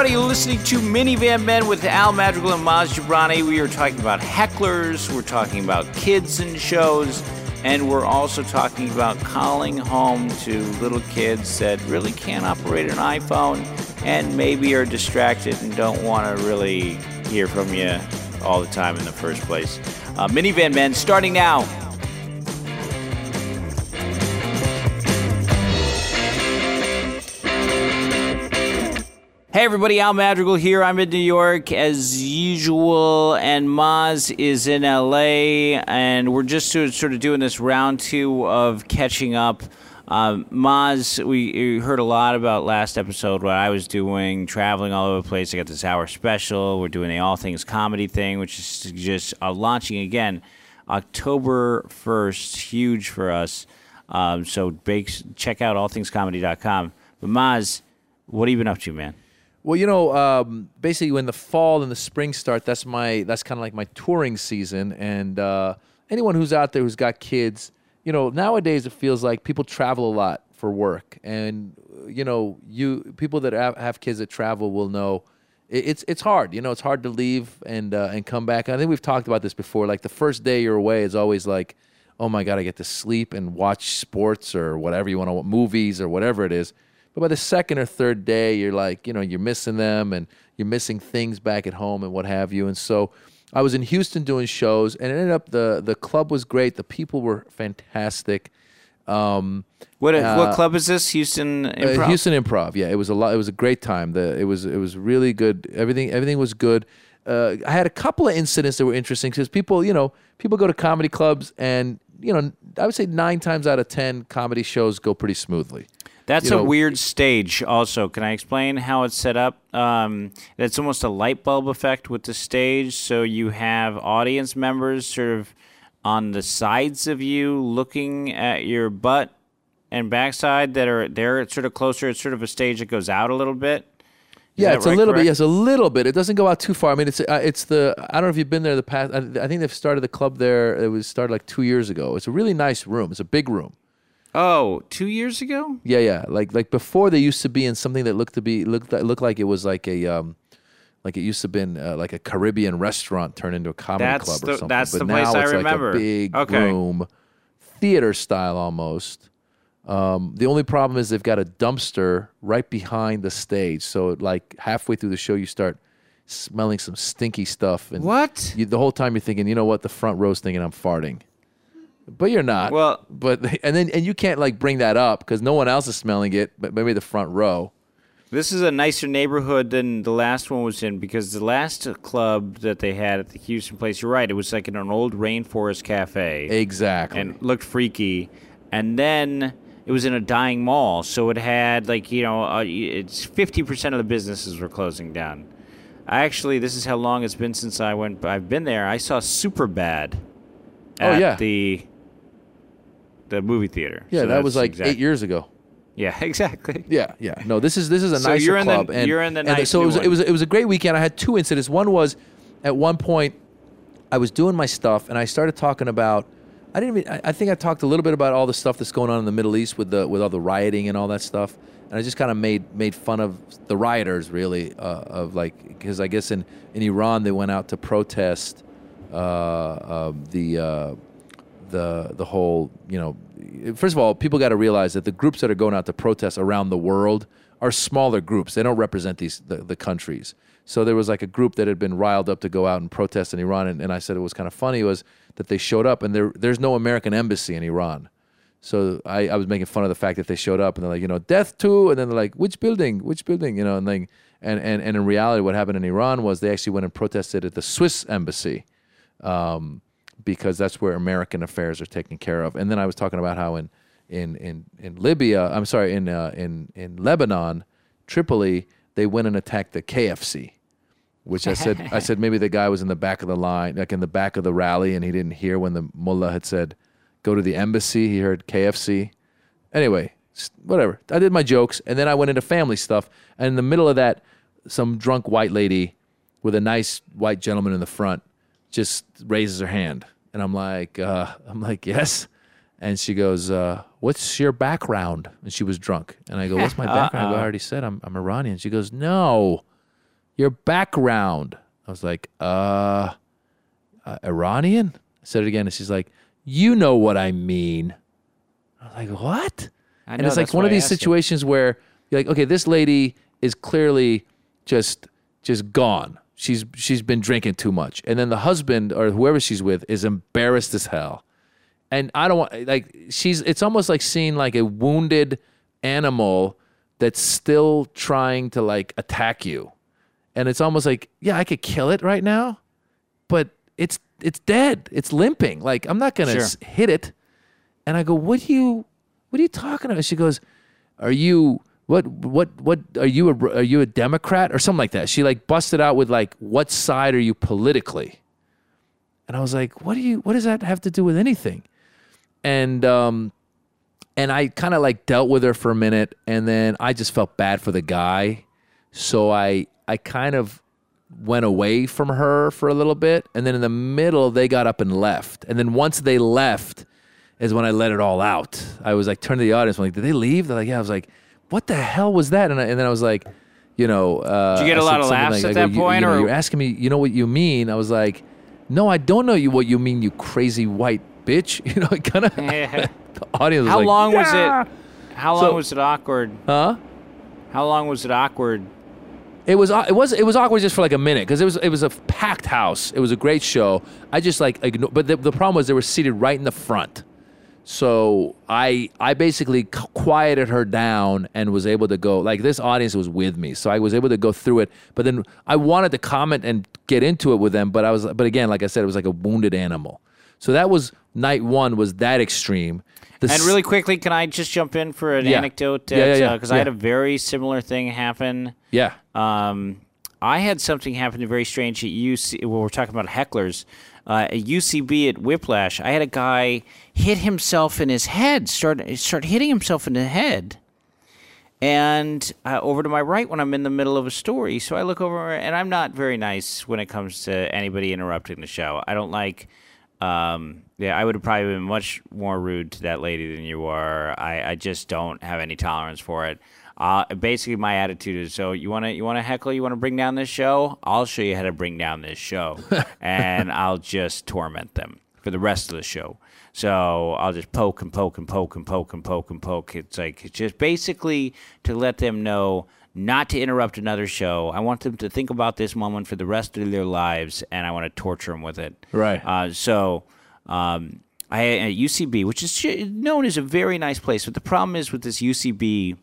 everybody. Listening to Minivan Men with Al Madrigal and Maz Jobrani. We are talking about hecklers, we're talking about kids and shows, and we're also talking about calling home to little kids that really can't operate an iPhone and maybe are distracted and don't want to really hear from you all the time in the first place. Uh, Minivan Men starting now. Hey everybody, Al Madrigal here. I'm in New York as usual, and Maz is in LA, and we're just sort of doing this round two of catching up. Um, Maz, we, we heard a lot about last episode what I was doing, traveling all over the place. I got this hour special. We're doing the All Things Comedy thing, which is just uh, launching again October 1st. Huge for us. Um, so check out allthingscomedy.com. But Maz, what have you been up to, man? Well, you know, um, basically when the fall and the spring start, that's my that's kind of like my touring season. And uh, anyone who's out there who's got kids, you know, nowadays it feels like people travel a lot for work, and you know, you people that have, kids that travel will know it, it's it's hard. You know, it's hard to leave and uh, and come back. I think we've talked about this before. Like the first day you're away is always like, oh my god, I get to sleep and watch sports or whatever you want to movies or whatever it is by the second or third day, you're like, you know, you're missing them and you're missing things back at home and what have you. And so I was in Houston doing shows and it ended up the the club was great. The people were fantastic. Um, what uh, what club is this? Houston uh, Improv. Uh, Houston Improv. Yeah, it was a lot. It was a great time. The it was it was really good. Everything everything was good. Uh, I had a couple of incidents that were interesting because people, you know, people go to comedy clubs and you know, I would say nine times out of ten comedy shows go pretty smoothly. That's you a know, weird stage. Also, can I explain how it's set up? Um, it's almost a light bulb effect with the stage. So you have audience members sort of on the sides of you, looking at your butt and backside that are they're sort of closer. It's sort of a stage that goes out a little bit. Is yeah, it's right, a little correct? bit. Yes, a little bit. It doesn't go out too far. I mean, it's uh, it's the. I don't know if you've been there the past. I, I think they've started the club there. It was started like two years ago. It's a really nice room. It's a big room. Oh, two years ago? Yeah, yeah. Like like before, they used to be in something that looked to be looked looked like it was like a um, like it used to have been uh, like a Caribbean restaurant turned into a comedy that's club the, or something. That's but the now place I it's remember. like a big okay. room, theater style almost. Um, the only problem is they've got a dumpster right behind the stage, so like halfway through the show, you start smelling some stinky stuff. And what? You, the whole time you're thinking, you know what? The front row's thinking I'm farting but you're not. Well, but and then and you can't like bring that up because no one else is smelling it, but maybe the front row. This is a nicer neighborhood than the last one was in because the last club that they had at the Houston place, you're right, it was like in an old rainforest cafe. Exactly. And looked freaky. And then it was in a dying mall, so it had like, you know, uh, it's 50% of the businesses were closing down. I actually, this is how long it's been since I went I've been there. I saw super Superbad. oh yeah. the the movie theater. Yeah, So that was like eight years ago. Yeah, exactly. Yeah, yeah. No, this is this is a So nicer you're the- club, and you're in the nice so it was it was it was a great weekend. I had two incidents. One was at one point I was doing my stuff, and I started talking about. I didn't. Even, I- I think I talked a little bit about all the stuff that's going on in the Middle East with the with all the rioting and all that stuff, and I just kind of made made fun of the rioters, really, uh, of like because I guess in in Iran they went out to protest uh, uh, the. The the whole you know first of all people got to realize that the groups that are going out to protest around the world are smaller groups. They don't represent these the, the countries. So there was like a group that had been riled up to go out and protest in Iran and, and I said it was kind of funny was that they showed up and there there's no American embassy in Iran. So I, I was making fun of the fact that they showed up and they're like you know death to and then they're like which building? Which building? You know and like and, and, and in reality what happened in Iran was they actually went and protested at the Swiss embassy. Um, because that's where American affairs are taken care of. And then I was talking about how in in in, in Libya, I'm sorry, in uh, in in Lebanon, Tripoli, they went and attacked the KFC. Which I said, I said maybe the guy was in the back of the line, like in the back of the rally, and he didn't hear when the mullah had said, "Go to the embassy." He heard KFC. Anyway, whatever. I did my jokes, and then I went into family stuff. And in the middle of that, some drunk white lady with a nice white gentleman in the front just raises her hand, and I'm like, uh, I'm like, yes. And she goes, uh, "What's your background?" And she was drunk, and I go, "What's my background?" I, go, I already said I'm, I'm Iranian. She goes, "No, your background. I was like, uh, uh Iranian? I said it again, and she's like, you know what I mean. I was like, what? I and it's like one of these asked you. situations where you're like, okay, this lady is clearly just just gone. She's she's been drinking too much, and then the husband or whoever she's with is embarrassed as hell. And I don't want like she's. It's almost like seeing like a wounded animal that's still trying to like attack you, and it's almost like yeah, I could kill it right now, but it's it's dead. It's limping. Like I'm not gonna Sure. s- hit it. And I go, what are you, what are you talking about? She goes, are you what what what are you a, are you a Democrat or something like that? She like busted out with like, what side are you politically? And I was like, what do you what does that have to do with anything? And um and I kind of like dealt with her for a minute and then I just felt bad for the guy. So I I kind of went away from her for a little bit and then in the middle they got up and left. And then once they left is when I let it all out. I was like turning to the audience I'm like, "Did they leave?" They're like, "Yeah." I was like, "What the hell was that?" And, I, and then I was like, you know, uh, Did you get a lot of laughs like, at go, that "You- point, you know, or- you're asking me, you know what you mean? I was like, no, I don't know you what you mean, you crazy white bitch. You know, kind of. the audience. Was How like, long was it? How long So- was it awkward? Huh? How long was it awkward? It was it was it was awkward just for like a minute because it was it was a packed house. It was a great show. I just like igno- but the, the problem was they were seated right in the front. So I I basically quieted her down and was able to go like this audience was with me, so I was able to go through it. But then I wanted to comment and get into it with them, but I was but again, like I said, it was like a wounded animal. So that was night one was that extreme. The And really quickly, can I just jump in for an Yeah. anecdote? Yeah, yeah, yeah, Because I had a very similar thing happen. yeah Um, I had something happen to very strange at UC. Well, we're talking about hecklers. Uh, at UCB at Whiplash, I had a guy hit himself in his head. Start start hitting himself in the head. And uh, over to my right when I'm in the middle of a story. So I look over, and I'm not very nice when it comes to anybody interrupting the show. I don't like. Um, yeah, I would have probably been much more rude to that lady than you are. I, I just don't have any tolerance for it. Uh, basically, my attitude is: so you want to you want to heckle, you want to bring down this show. I'll show you how to bring down this show, and I'll just torment them for the rest of the show. So I'll just poke and poke and poke and poke and poke and poke. It's like it's just basically to let them know not to interrupt another show. I want them to think about this moment for the rest of their lives, and I want to torture them with it. Right. Uh, so um, I at UCB, which is known as a very nice place, but the problem is with this UCB,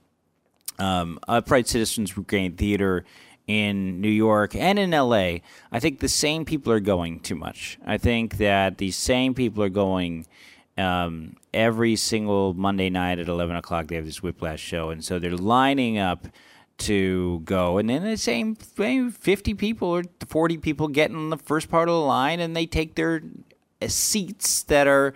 um, Upright Citizens Brigade Theater in New York and in LA, I think the same people are going too much. I think that the same people are going um, every single Monday night at 11 o'clock. They have this Whiplash show. And so they're lining up to go. And then the same same 50 people or 40 people get in the first part of the line and they take their uh, seats that are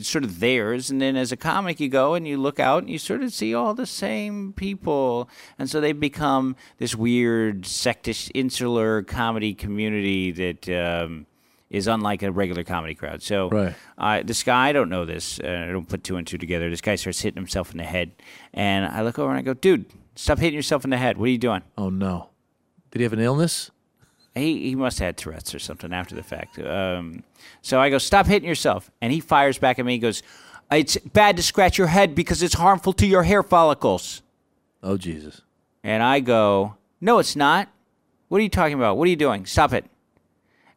sort of theirs and then as a comic you go and you look out and you sort of see all the same people and so they become this weird sectish insular comedy community that um, is unlike a regular comedy crowd so Right. uh, this guy i don't know this uh, i don't put two and two together this guy starts hitting himself in the head and i look over and i go dude stop hitting yourself in the head what are you doing Oh no. Did he have an illness? He, he must have had Tourette's or something after the fact. Um, so I go, stop hitting yourself. And he fires back at me. He goes, it's bad to scratch your head because it's harmful to your hair follicles. Oh Jesus. And I go, no, it's not. What are you talking about? What are you doing? Stop it.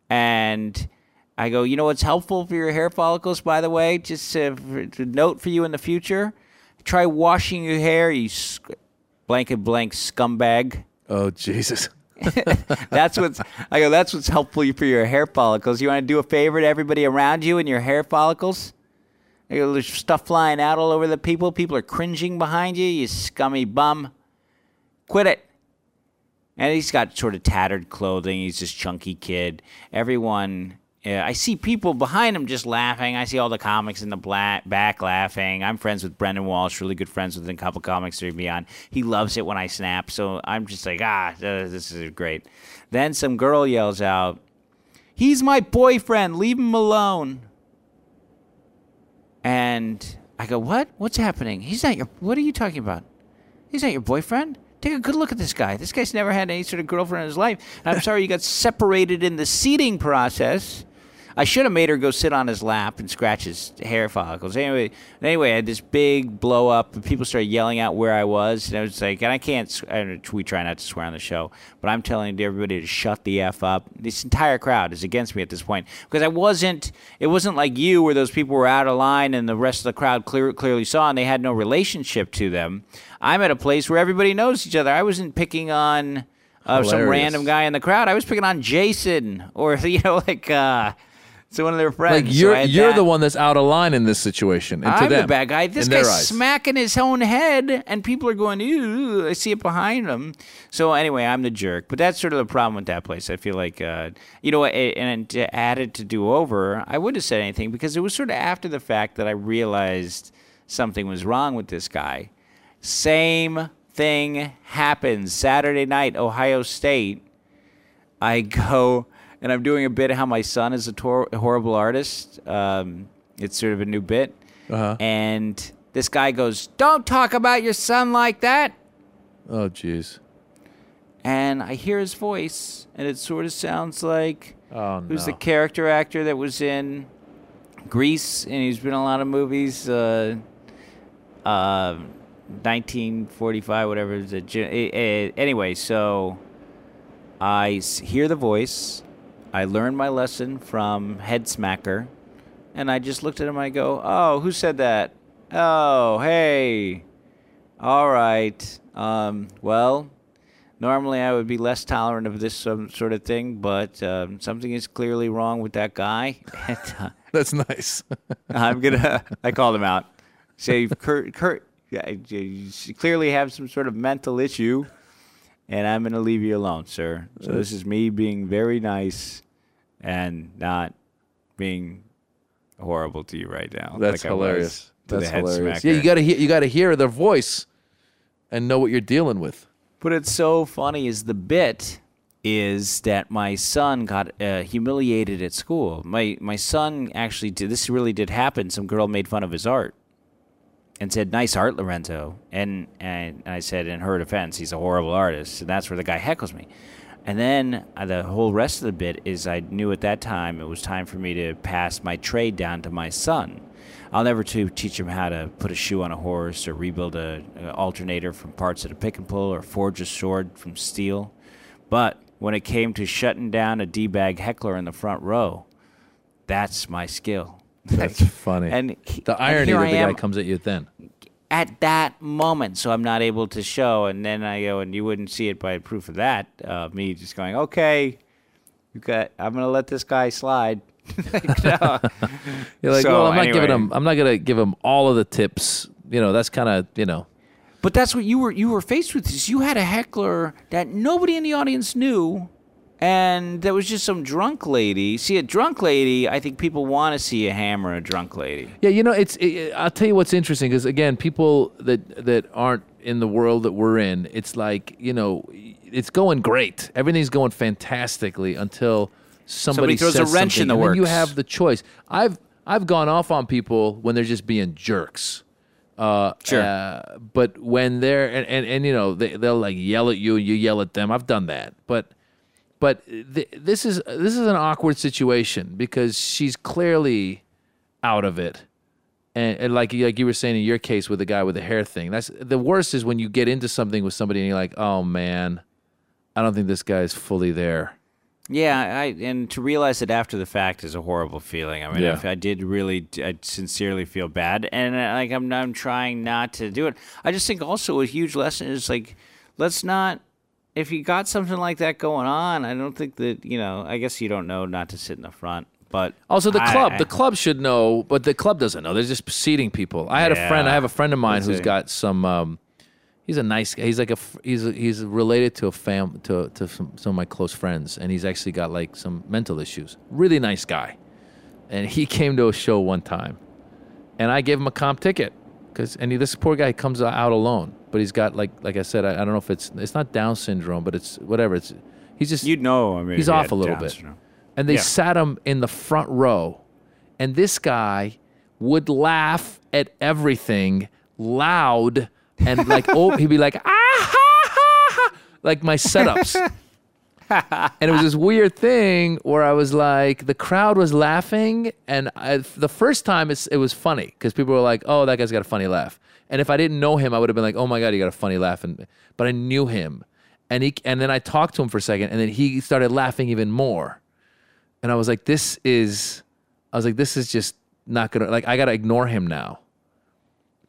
And I go, you know what's helpful for your hair follicles, by the way? Just a, a note for you in the future. Try washing your hair, you sc- blank and blank scumbag. Oh Jesus. That's what's I go. That's what's helpful for your hair follicles. You want to do a favor to everybody around you and your hair follicles. I go, There's stuff flying out all over the people. People are cringing behind you. You scummy bum. Quit it. And he's got sort of tattered clothing. He's this chunky kid. Everyone, I see people behind him just laughing. I see all the comics in the black, back laughing. I'm friends with Brendon Walsh, really good friends with a couple comics that beyond. He loves it when I snap, so I'm just like, ah, uh, this is great. Then some girl yells out, "He's my boyfriend. Leave him alone." And I go, "What? What's happening? He's not your. What are you talking about? He's not your boyfriend." Take a good look at this guy. This guy's never had any sort of girlfriend in his life. And I'm sorry you got separated in the seating process. I should have made her go sit on his lap and scratch his hair follicles. Anyway, anyway, I had this big blow up, and people started yelling out where I was, and I was like, and I can't. we try not to swear on the show, but I'm telling everybody to shut the f up. This entire crowd is against me at this point because I wasn't. It wasn't like you, where those people were out of line and the rest of the crowd clear, clearly saw, and they had no relationship to them. I'm at a place where everybody knows each other. I wasn't picking on. Uh, some random guy in the crowd. I was picking on Jason, or you know, like uh, so one of their friends. Like you're had you're that. the one that's out of line in this situation. And to I'm them, the bad guy. This guy's eyes. smacking his own head, and people are going, "Ew!" I see it behind him. So anyway, I'm the jerk. But that's sort of the problem with that place. I feel like, uh, you know, and to add it to do over, I wouldn't have said anything because it was sort of after the fact that I realized something was wrong with this guy. Same thing happens Saturday night, Ohio State. I go and I'm doing a bit of how my son is a tor- horrible artist. Um, it's sort of a new bit. Uh-huh. And this guy goes, Don't talk about your son like that. Oh, jeez. And I hear his voice, and it sort of sounds like Oh who's the character actor that was in Grease, and he's been in a lot of movies. Uh, uh, 1945, whatever. It eh, anyway, so I hear the voice. I learned my lesson from Head Smacker, and I just looked at him and I go, "Oh, who said that? Oh, hey, all right. Um, well, normally I would be less tolerant of this um, sort of thing, but um, something is clearly wrong with that guy." And, uh, That's nice. I'm gonna. I called him out. Say, Kurt, Kurt, you clearly have some sort of mental issue, and I'm gonna leave you alone, sir. So this is me being very nice, and not being horrible to you right now. That's like hilarious. That's hilarious. smacker. Yeah, you gotta hear you gotta hear their voice and know what you're dealing with. But it's so funny is the bit is that my son got uh, humiliated at school. My my son actually did this really did happen. Some girl made fun of his art and said, "Nice art, Lorenzo." And and I said, in her defense, he's a horrible artist, and that's where the guy heckles me. And then uh, the whole rest of the bit is I knew at that time it was time for me to pass my trade down to my son. I'll never to teach him how to put a shoe on a horse or rebuild a, a alternator from parts of a pick and pull or forge a sword from steel. But when it came to shutting down a D-bag heckler in the front row, that's my skill. That's funny. And he- the irony here that the guy comes at you then. At that moment, so I'm not able to show. And then I go, and you wouldn't see it by proof of that. Uh, me just going, okay, you got. I'm gonna let this guy slide. Like, no. You're like, So, well, I'm not giving him. I'm not gonna give him all of the tips. You know, that's kind of you know. But that's what you were you were faced with. Is you had a heckler that nobody in the audience knew, and there was just some drunk lady. See, a drunk lady, I think people want to see a hammer a drunk lady. Yeah, you know, it's. It, I'll tell you what's interesting because again, people that that aren't in the world that we're in, it's like you know, it's going great. Everything's going fantastically until somebody, Somebody throws a wrench in the then You have the choice. I've I've gone off on people when they're just being jerks. Uh, Sure. uh, but when they're and, and, and you know they they'll like yell at you and you yell at them. I've done that, but but th- this is this is an awkward situation because she's clearly out of it. And, and like like you were saying in your case with the guy with the hair thing, that's the worst is when you get into something with somebody and you're like, oh man, I don't think this guy's fully there. Yeah, I and to realize it after the fact is a horrible feeling. I mean, Yeah. if I did really, I sincerely feel bad, and uh, like I'm, I'm trying not to do it. I just think also a huge lesson is like, let's not. If you got something like that going on, I don't think that you know. I guess you don't know not to sit in the front, but Also, the club, I- the club should know, but the club doesn't know. They're just seating people. I had a friend. I have a friend of mine who's got some. Um, he's a nice guy. He's like a. He's a, he's related to a fam to to some, some of my close friends, and he's actually got like some mental issues. Really nice guy, and he came to a show one time, and I gave him a comp ticket because and he, this poor guy comes out alone, but he's got like like I said, I, I don't know if it's it's not Down syndrome, but it's whatever. It's he's just you'd know. I mean, He's off a little Down bit. syndrome. and they Yeah. sat him in the front row and this guy would laugh at everything loud and like oh he'd be like ah ha ha like my setups. and it was this weird thing where I was like, the crowd was laughing, and I, the first time it's, it was funny because people were like, "Oh, that guy's got a funny laugh." And if I didn't know him, I would have been like, "Oh my god, you got a funny laugh," and but I knew him, and he and then I talked to him for a second, and then he started laughing even more, and I was like, "This is," I was like, "This is just not gonna like I gotta ignore him now."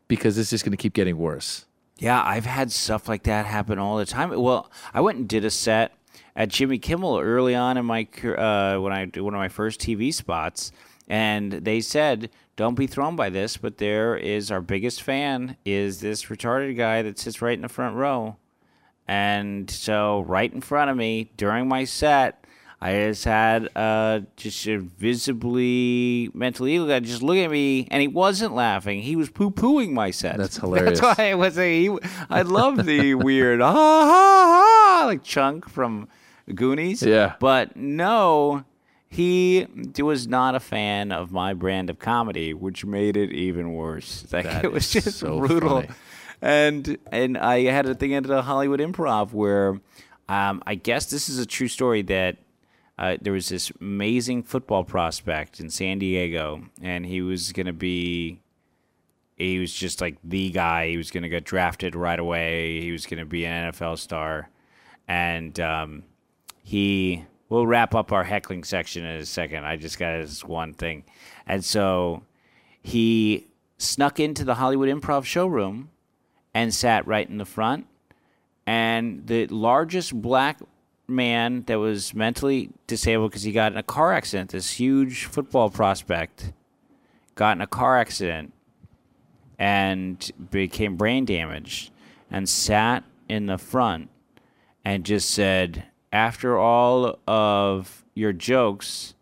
Because it's just to keep getting worse. Yeah, I've had stuff like that happen all the time. Well, I went and did a set at Jimmy Kimmel early on in my uh, when I did one of my first TV spots, and they said, "Don't be thrown by this," but there is our biggest fan is this retarded guy that sits right in the front row, and so right in front of me during my set. I just had uh, just a visibly mentally ill guy just look at me, and he wasn't laughing. He was poo pooing my set. That's hilarious. That's why I was a, he, I love the weird ha ha ha like chunk from Goonies. Yeah. But no, he was not a fan of my brand of comedy, which made it even worse. Like That it was just so brutal. funny. And and I had a thing at the Hollywood Improv where um, I guess this is a true story that uh, there was this amazing football prospect in San Diego, and he was going to be he was just like the guy. He was going to get drafted right away. He was going to be an NFL star, and um, he. We'll wrap up our heckling section in a second. I just got this one thing, and so he snuck into the Hollywood Improv showroom and sat right in the front. And the largest black man that was mentally disabled because he got in a car accident, this huge football prospect, got in a car accident and became brain damaged and sat in the front and just said, after all of your jokes,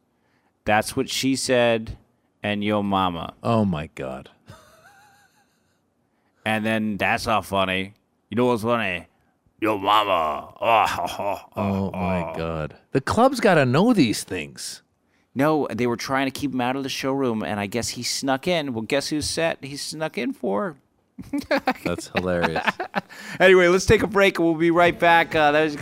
that's what she said and yo mama. Oh my god. And then that's not funny. You know what's funny? Yo mama. Oh, Oh my god. The club's got to know these things. No, they were trying to keep him out of the showroom, and I guess he snuck in. Well, guess whose set he snuck in for? That's hilarious. Anyway, let's take a break, we'll be right back. Uh, that was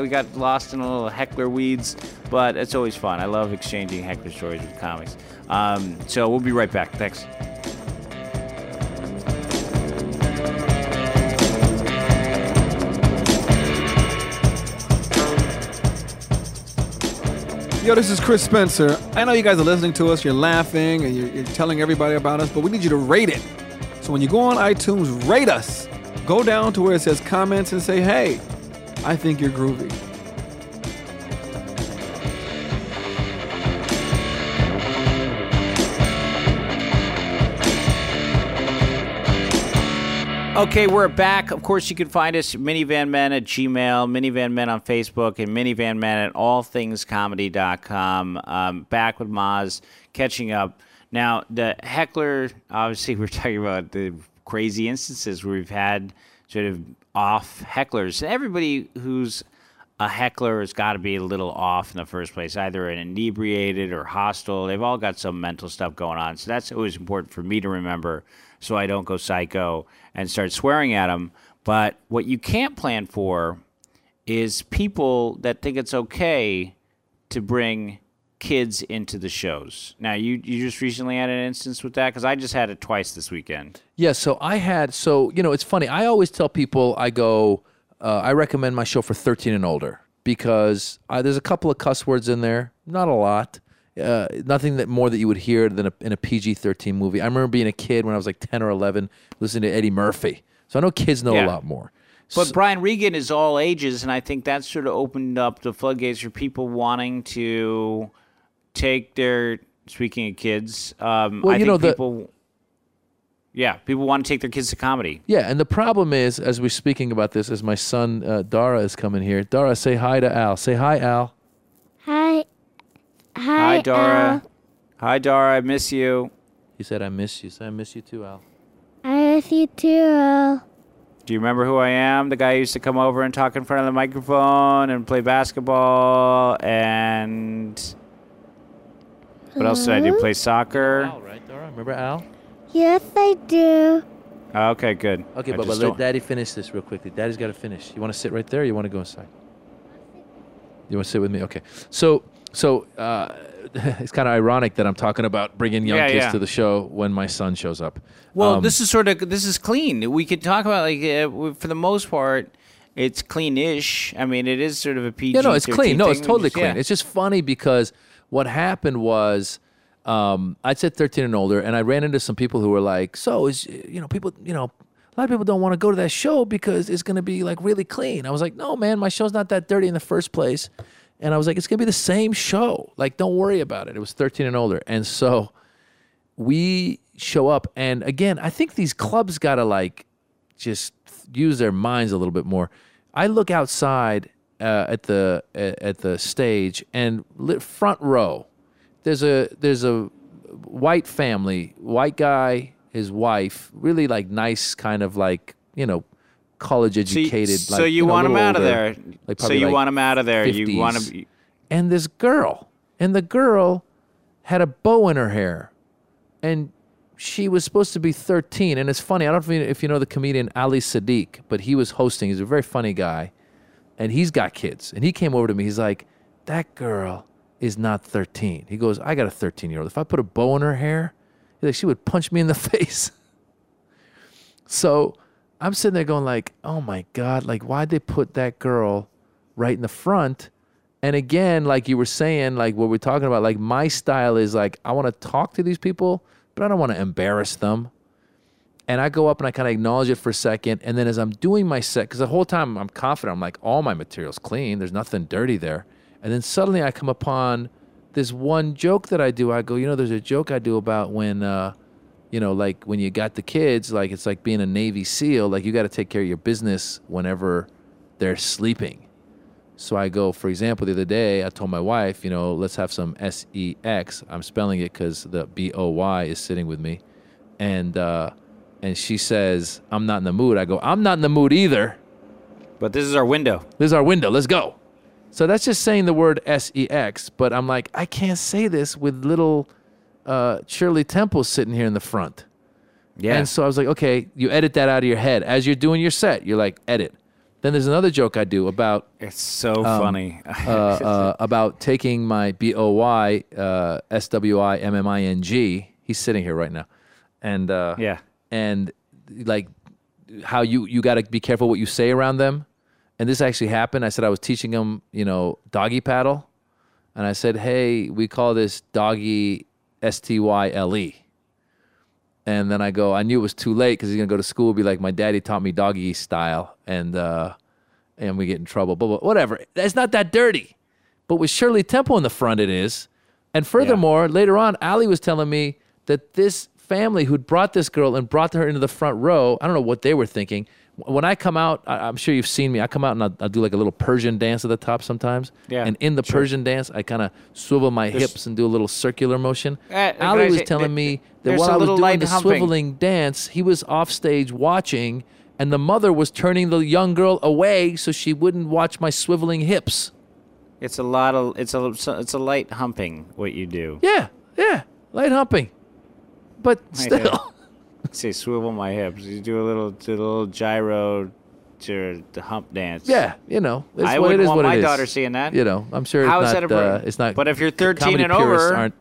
we got lost in a little heckler weeds, but it's always fun. I love exchanging heckler stories with comics. Um, so we'll be right back. Thanks. Yo, this is Chris Spencer. I know you guys are listening to us, you're laughing, and you're, you're telling everybody about us, but we need you to rate it. So when you go on iTunes, rate us. Go down to where it says comments and say, hey, I think you're groovy. Okay, we're back. Of course, you can find us Minivan minivanmen at Gmail, Minivan minivanmen on Facebook, and Minivan minivanmen at allthingscomedy.com. Um, back with Maz, catching up. Now, the heckler, obviously, we're talking about the crazy instances where we've had sort of off hecklers. Everybody who's a heckler has got to be a little off in the first place, either an inebriated or hostile. They've all got some mental stuff going on. So that's always important for me to remember so I don't go psycho and start swearing at them. But what you can't plan for is people that think it's okay to bring kids into the shows. Now, you, you just recently had an instance with that? Because I just had it twice this weekend. Yeah, so I had so you know it's funny. I always tell people I go, uh, I recommend my show for 13 and older because uh, there's a couple of cuss words in there, not a lot, uh, nothing that more that you would hear than a, in a PG-13 movie. I remember being a kid when I was like 10 or 11, listening to Eddie Murphy. So I know kids know Yeah. a lot more. But Brian Regan is all ages, and I think that sort of opened up the floodgates for people wanting to take their. Speaking of kids, um, Well, I you think know, the- people. Yeah, people want to take their kids to comedy. Yeah, and the problem is, as we're speaking about this, as my son uh, Dara is coming here. Dara, say hi to Al. Say hi, Al. Hi. Hi, Hi, Dara. Al. Hi, Dara. I miss you. He said, "I miss you." Say, "I miss you too, Al." I miss you too, Al. Do you remember who I am? The guy who used to come over and talk in front of the microphone and play basketball and. What else did I do? Play soccer. Al, right, Dara? Remember Al? Yes, I do. Okay, good. Okay, I but, but let don't- Daddy finish this real quickly. Daddy's got to finish. You want to sit right there? or You want to go inside? You want to sit with me? Okay. So, so uh, it's kind of ironic that I'm talking about bringing young Yeah, kids yeah. to the show when my son shows up. Well, Um, this is sort of this is clean. We could talk about like uh, for the most part, it's clean-ish. I mean, it is sort of a PG. Yeah, no, it's clean. No, it's totally clean. yeah. It's just funny because what happened was um, I said 13 and older, and I ran into some people who were like, "So is you know people you know." A lot of people don't want to go to that show because it's going to be like really clean. I was like, no, man, my show's not that dirty in the first place. And I was like, it's going to be the same show. Like, don't worry about it. It was 13 and older. And so we show up. And again, I think these clubs got to like just use their minds a little bit more. I look outside uh, at the at at the stage and front row. There's a there's a white family, white guy, his wife, really like nice, kind of like you know, college So you, educated. so like, you, know, want him out of there. like so you like want him out of there. You want 50s. to. and this girl, and the girl had a bow in her hair, and she was supposed to be 13. And it's funny, I don't know if you know the comedian Ali Siddiq, but he was hosting. He's a very funny guy, and he's got kids. And he came over to me. He's like, "That girl is not 13." He goes, "I got a 13 year old. If I put a bow in her hair, he's like, she would punch me in the face." So I'm sitting there going like, oh my God, like why'd they put that girl right in the front? And again, like you were saying, like what we're talking about, like my style is like I want to talk to these people, but I don't want to embarrass them. And I go up and I kind of acknowledge it for a second. And then as I'm doing my set, because the whole time I'm confident, I'm like, all my material's clean. There's nothing dirty there. And then suddenly I come upon this one joke that I do. I go, you know, there's a joke I do about when, uh, you know, like when you got the kids, like it's like being a Navy SEAL, like you got to take care of your business whenever they're sleeping. So I go, for example, the other day, I told my wife, you know, let's have some S E X. I'm spelling it because the B O Y is sitting with me. And, uh, and she says, I'm not in the mood. I go, I'm not in the mood either. But this is our window. This is our window. Let's go. So that's just saying the word S E X. But I'm like, I can't say this with little uh, Shirley Temple sitting here in the front. Yeah. And so I was like, okay, you edit that out of your head. As you're doing your set, you're like, edit. Then there's another joke I do about it's so funny. uh, uh, about taking my B O Y uh, S W I M M I N G. He's sitting here right now, and uh, yeah. And like how you you got to be careful what you say around them. And this actually happened. I said I was teaching them, you know, doggy paddle, and I said, hey, we call this doggy S T Y L E. And then I go, I knew it was too late because he's gonna go to school, and be like, my daddy taught me doggy style, and uh, and we get in trouble. But but whatever, it's not that dirty. But with Shirley Temple in the front, it is. And furthermore, later on, Ali was telling me that this family who'd brought this girl and brought her into the front row, I don't know what they were thinking. When I come out, I, I'm sure you've seen me. I come out and I'll, I'll do like a little Persian dance at the top sometimes. Yeah, And in the Persian dance, I kind of swivel my hips and do a little circular motion. Uh, Ali was say- telling th- me that while I was doing the humping. swiveling dance, he was off stage watching, and the mother was turning the young girl away so she wouldn't watch my swiveling hips. It's a lot of it's a it's a light humping what you do. Yeah, yeah, light humping, but still. Say swivel my hips. You do a little do a little gyro to the hump dance. Yeah, you know, it's I what wouldn't is. want what my it is. daughter seeing that. You know, I'm sure How it's is not. that a uh, it's not. But if you're 13 comedy and purists over- aren't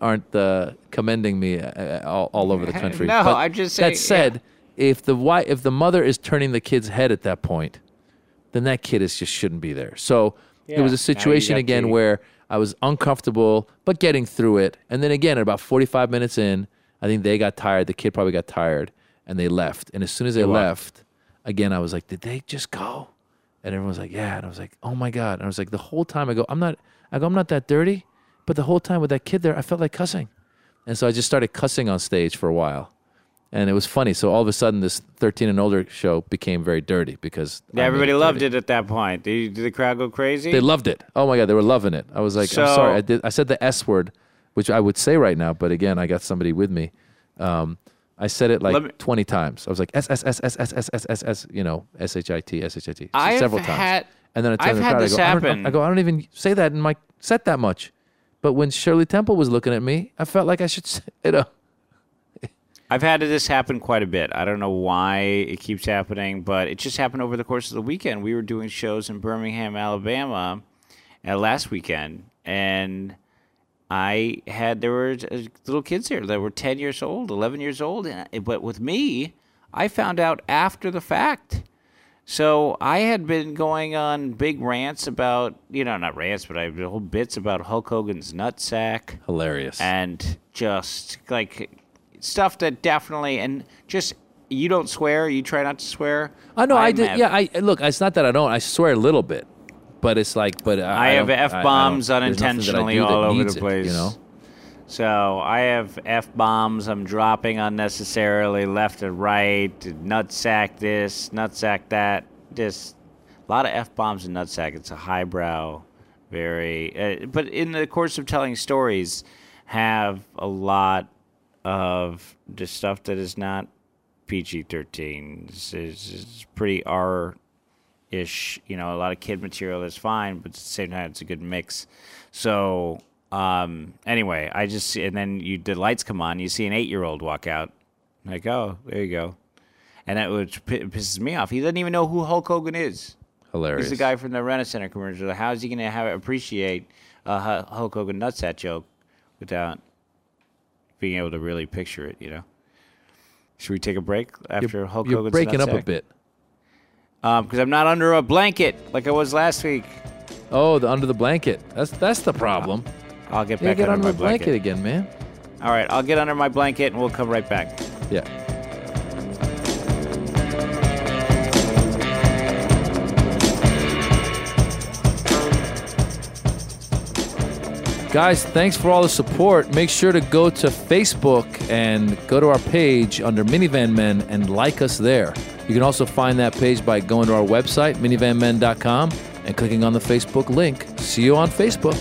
aren't uh, commending me uh, all, all over the country. No, But I'm just saying- That said, if the wife, if the mother is turning the kid's head at that point, then that kid is just shouldn't be there. So it was a situation Now you got again the- where I was uncomfortable, but getting through it. And then again, at about 45 minutes in, I think they got tired. The kid probably got tired, and they left. And as soon as they left, again, I was like, did they just go? And everyone was like, yeah. And I was like, oh my God. And I was like, the whole time I go, I'm not, I go, I'm not that dirty. But the whole time with that kid there, I felt like cussing. And so I just started cussing on stage for a while. And it was funny. So all of a sudden, this 13 and older show became very dirty because Yeah, everybody loved it at that point. Did, you- did the crowd go crazy? They loved it. Oh my God, they were loving it. I was like, I'm sorry. I, did, I said the S word, which I would say right now. But again, I got somebody with me. Um, I said it like me- 20 times. I was like, S, S, S, S, S, S, S, S, S, you know, S H I T, S H I T, several times. had- and then I turned the crowd. I go, I don't. I go, I don't even say that in my set that much. But when Shirley Temple was looking at me, I felt like I should, say- you know, I've had this happen quite a bit. I don't know why it keeps happening, but it just happened over the course of the weekend. We were doing shows in Birmingham, Alabama, uh, last weekend, and I had there were uh, little kids here that were ten years old, eleven years old, but with me, I found out after the fact. So I had been going on big rants about, you know, not rants, but I had whole bits about Hulk Hogan's nutsack Hilarious. and just like stuff that definitely and just you don't swear, you try not to swear. I know I did. have- Yeah, I look. It's not that I don't. I swear a little bit, but it's like, but I, I have f bombs don't- there's nothing that I unintentionally all over the it, place. you know. So I have f bombs I'm dropping unnecessarily left and right. Nutsack this, nutsack that. Just a lot of f bombs and nutsack. It's a highbrow, very. Uh, but in the course of telling stories, have a lot of just stuff that is not PG-13. It's, it's, it's pretty R ish. You know, a lot of kid material is fine, but at the same time, it's a good mix. So, um, anyway, I just and then you the lights come on, you see an eight year old walk out, like, oh, there you go, and that which p- pisses me off. He doesn't even know who Hulk Hogan is. Hilarious. He's the guy from the Rena Center commercial. How is he going to have appreciate a Hulk Hogan nutsack joke without being able to really picture it? You know. Should we take a break after You're, Hulk you're Hogan's breaking up a bit. Um, because I'm not under a blanket like I was last week. Oh, the under the blanket. That's that's the problem. I'll get You back get under, under my blanket. blanket. again, man. All right, I'll get under my blanket and we'll come right back. Yeah. Guys, thanks for all the support. Make sure to go to Facebook and go to our page under Minivan Men and like us there. You can also find that page by going to our website, minivanmen.com, and clicking on the Facebook link. See you on Facebook.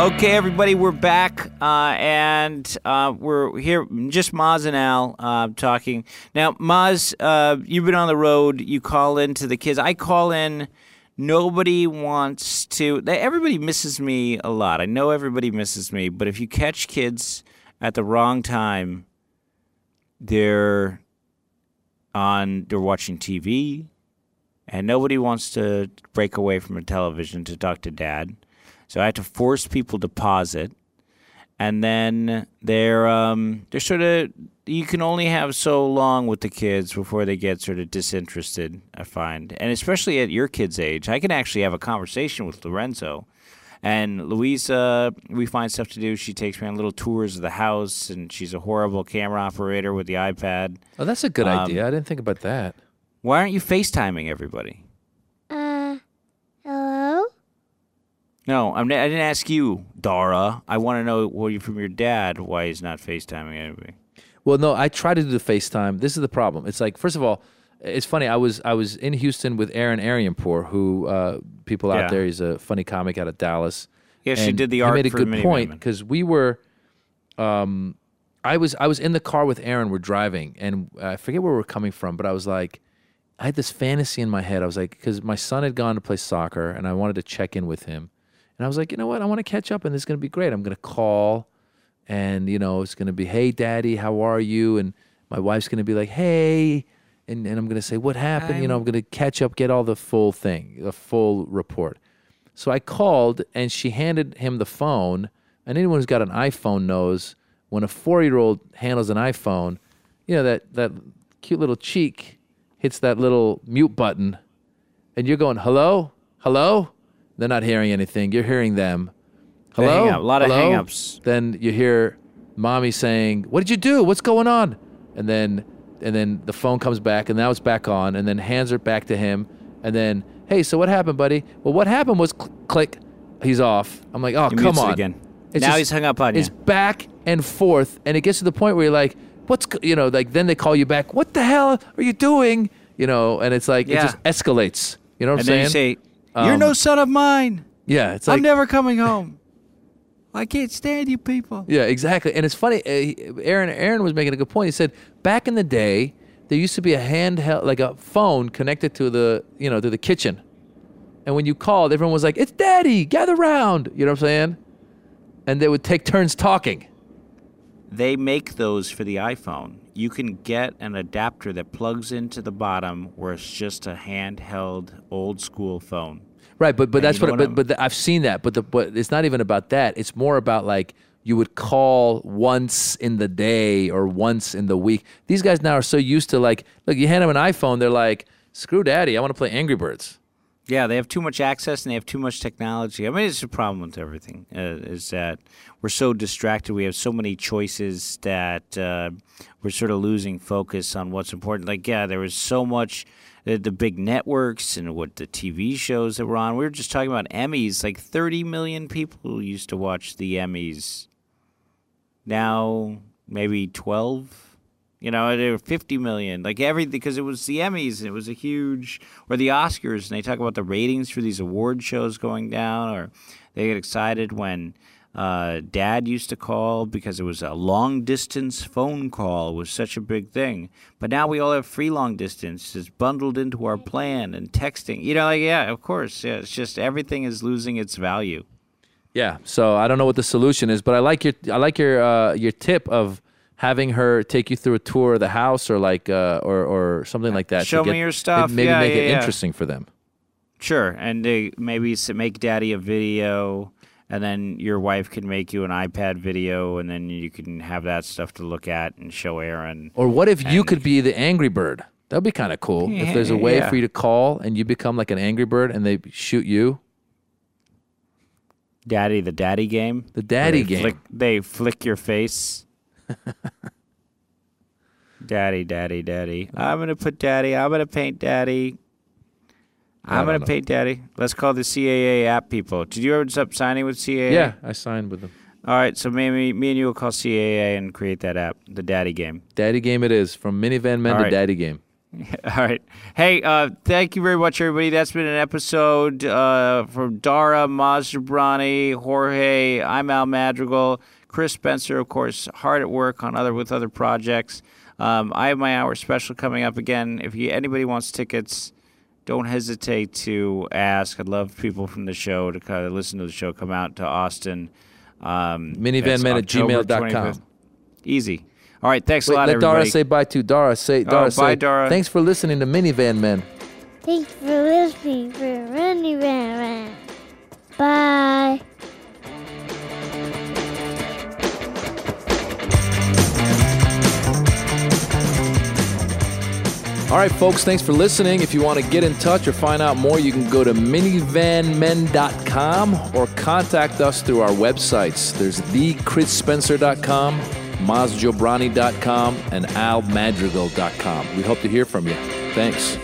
Okay, everybody, we're back, uh, and uh, we're here, just Maz and Al uh, talking. Now, Maz, uh, you've been on the road. You call in to the kids. I call in. Nobody wants to. Everybody misses me a lot. I know everybody misses me, but if you catch kids at the wrong time, they're on. They're watching TV, and nobody wants to break away from a television to talk to dad. So I had to force people to pause it, and then they're um, they're sort of you can only have so long with the kids before they get sort of disinterested. I find, and especially at your kid's age, I can actually have a conversation with Lorenzo. And Louisa, we find stuff to do. She takes me on little tours of the house, and she's a horrible camera operator with the iPad. Oh, that's a good Um, idea. I didn't think about that. Why aren't you FaceTiming everybody? Uh, hello? No, I'm, I didn't ask you, Dara. I want to know well, from your dad why he's not FaceTiming anybody. Well, no, I try to do the FaceTime. This is the problem. It's like, first of all, it's funny. I was I was in Houston with Aaron Aryanpur, who uh, people out Yeah. there. He's a funny comic out of Dallas. Yeah, she did the he art made a for good Mini point because we were. Um, I was I was in the car with Aaron. We're driving, and I forget where we're coming from, but I was like, I had this fantasy in my head. I was like, because my son had gone to play soccer, and I wanted to check in with him, and I was like, you know what, I want to catch up, and this is gonna be great. I'm gonna call, and you know, it's gonna be, hey, daddy, how are you? And my wife's gonna be like, hey, and, and I'm gonna say, what happened? You know, I'm gonna catch up, get all the full thing, the full report. So I called and she handed him the phone. And anyone who's got an iPhone knows when a four year old handles an iPhone, you know, that, that cute little cheek hits that little mute button and you're going, hello? Hello? They're not hearing anything. You're hearing them. Hello? hang up. A lot of Hello? hang-ups. Then you hear mommy saying, What did you do? What's going on? And then and then the phone comes back and now it's back on and then hands it back to him and then hey so what happened buddy well what happened was cl- click he's off i'm like oh He come mutes it on again. It's now just- he's hung up on you. it's back and forth and it gets to the point where you're like what's you know like then they call you back what the hell are you doing you know and it's like Yeah. it just escalates you know what and i'm saying? And then you saying say, "You're Um, no son of mine. yeah it's like I'm never coming home. I can't stand you people." Yeah, exactly. And it's funny. Uh, Aaron Aaron was making a good point. He said back in the day there used to be a handheld, like a phone connected to the you know to the kitchen, and And when you called, everyone was like, "It's Daddy, gather round." You know what I'm saying? And they would take turns talking. They make those for the iPhone. You can get an adapter that plugs into the bottom where it's just a handheld old school phone. Right, but but And that's what. But, but the, I've seen that. But the but it's not even about that. It's more about like you would call once in the day or once in the week. These guys now are so used to like, look, you hand them an iPhone, they're like, screw daddy, I want to play Angry Birds. Yeah, they have too much access and they have too much technology. I mean, it's a problem with everything. Uh, is that we're so distracted. We have so many choices that uh, we're sort of losing focus on what's important. Like, yeah, there was so much. The, the big networks and what the TV shows that were on. We were just talking about Emmys. Like 30 million people used to watch the Emmys. Now maybe 12. You know, there were 50 million, like everything, because it was the Emmys and it was a huge, or the Oscars, and they talk about the ratings for these award shows going down, or they get excited when uh, dad used to call because it was a long distance phone call was such a big thing. But now we all have free long distance. It's bundled into our plan and texting. You know, like, yeah, of course. Yeah, it's just everything is losing its value. Yeah. So I don't know what the solution is, but I like your I like your uh, your tip of having her take you through a tour of the house or like uh, or or something like that. to Show me get- your stuff. Maybe Yeah, make yeah, it yeah. interesting for them. Sure, and they maybe make daddy a video, and then your wife can make you an iPad video, and then you can have that stuff to look at and show Aaron. Or what if you could be the Angry Bird? That'd be kind of cool. if there's a way Yeah. for you to call and you become like an Angry Bird and they shoot you. Daddy, the daddy game. The daddy They game. Flick, they flick your face. daddy, daddy, daddy. I'm gonna put daddy. I'm gonna paint daddy. I'm gonna know. paint daddy. Let's call the CAA app people. Did you ever end up signing with CAA? Yeah, I signed with them. All right, so maybe me and you will call CAA and create that app, the daddy game. Daddy game it is from minivan men All to right. daddy game. All right. Hey, uh, thank you very much, everybody. That's been an episode uh, from Dara, Maz Jobrani, Jorge. I'm Al Madrigal, Chris Spencer, of course, hard at work on other with other projects. Um, I have my hour special coming up again. If you, anybody wants tickets, don't hesitate to ask. I'd love people from the show to kind of listen to the show. Come out to Austin. Um, Minivan men at that's October gmail.com. Easy. All right. Thanks a Wait, lot, let everybody. Dara say bye to Dara. Say Dara. bye, say, Dara. Thanks for listening to Minivan Men. Thanks for listening for Minivan Van. Bye. All right, folks, thanks for listening. If you want to get in touch or find out more, you can go to minivanmen.com or contact us through our websites. There's thechrisspencer.com, mazjobrani.com, and almadrigal.com. We hope to hear from you. Thanks.